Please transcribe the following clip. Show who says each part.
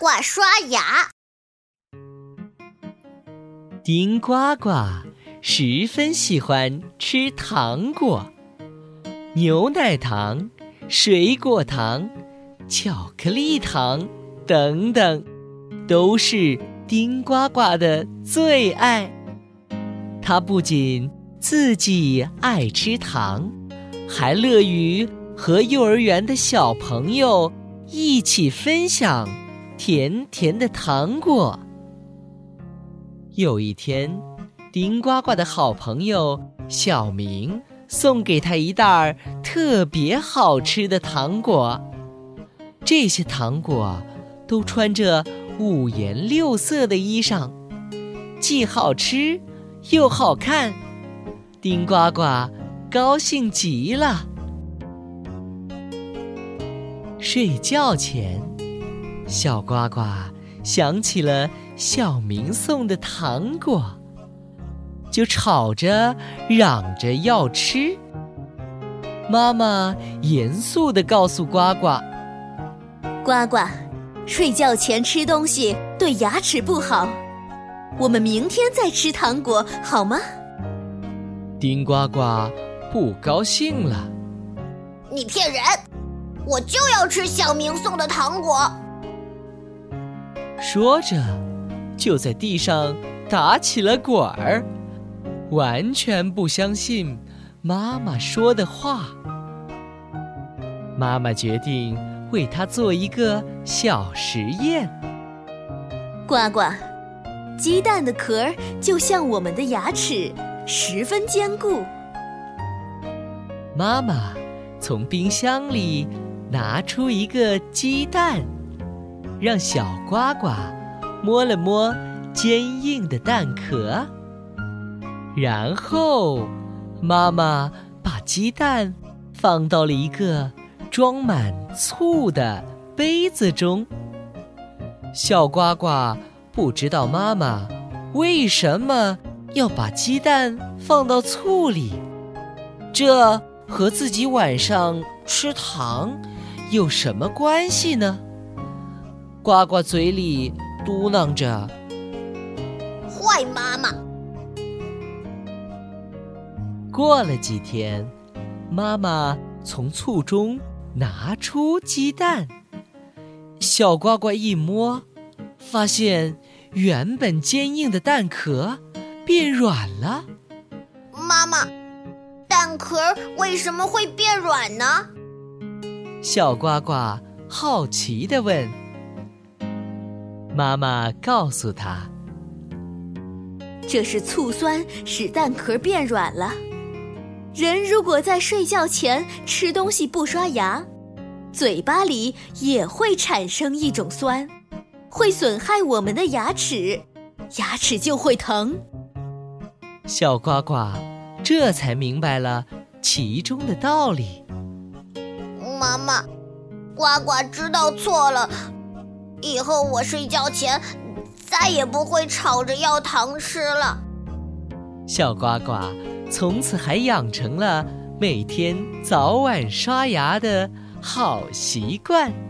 Speaker 1: 呱刷牙。
Speaker 2: 丁呱呱十分喜欢吃糖果，牛奶糖、水果糖、巧克力糖等等，都是丁呱呱的最爱。他不仅自己爱吃糖，还乐于和幼儿园的小朋友一起分享甜甜的糖果。有一天，丁呱呱的好朋友小明送给他一袋特别好吃的糖果。这些糖果都穿着五颜六色的衣裳，既好吃又好看。丁呱呱高兴极了。睡觉前，小呱呱想起了。小明送的糖果，就吵着嚷着要吃。妈妈严肃地告诉呱呱：“
Speaker 3: 呱呱，睡觉前吃东西对牙齿不好，我们明天再吃糖果好吗？”
Speaker 2: 丁呱呱不高兴了：“
Speaker 1: 你骗人！我就要吃小明送的糖果。”
Speaker 2: 说着。就在地上打起了滚儿，完全不相信妈妈说的话。妈妈决定为他做一个小实验。
Speaker 3: 呱呱，鸡蛋的壳儿就像我们的牙齿，十分坚固。
Speaker 2: 妈妈从冰箱里拿出一个鸡蛋，让小呱呱。摸了摸坚硬的蛋壳，然后妈妈把鸡蛋放到了一个装满醋的杯子中。小呱呱不知道妈妈为什么要把鸡蛋放到醋里，这和自己晚上吃糖有什么关系呢？呱呱嘴里。嘟囔着：“
Speaker 1: 坏妈妈。”
Speaker 2: 过了几天，妈妈从醋中拿出鸡蛋，小呱呱一摸，发现原本坚硬的蛋壳变软了。
Speaker 1: 妈妈，蛋壳为什么会变软呢？
Speaker 2: 小呱呱好奇地问。妈妈告诉他：“
Speaker 3: 这是醋酸使蛋壳变软了。人如果在睡觉前吃东西不刷牙，嘴巴里也会产生一种酸，会损害我们的牙齿，牙齿就会疼。”
Speaker 2: 小呱呱这才明白了其中的道理。
Speaker 1: 妈妈，呱呱知道错了。以后我睡觉前再也不会吵着要糖吃了。
Speaker 2: 小呱呱从此还养成了每天早晚刷牙的好习惯。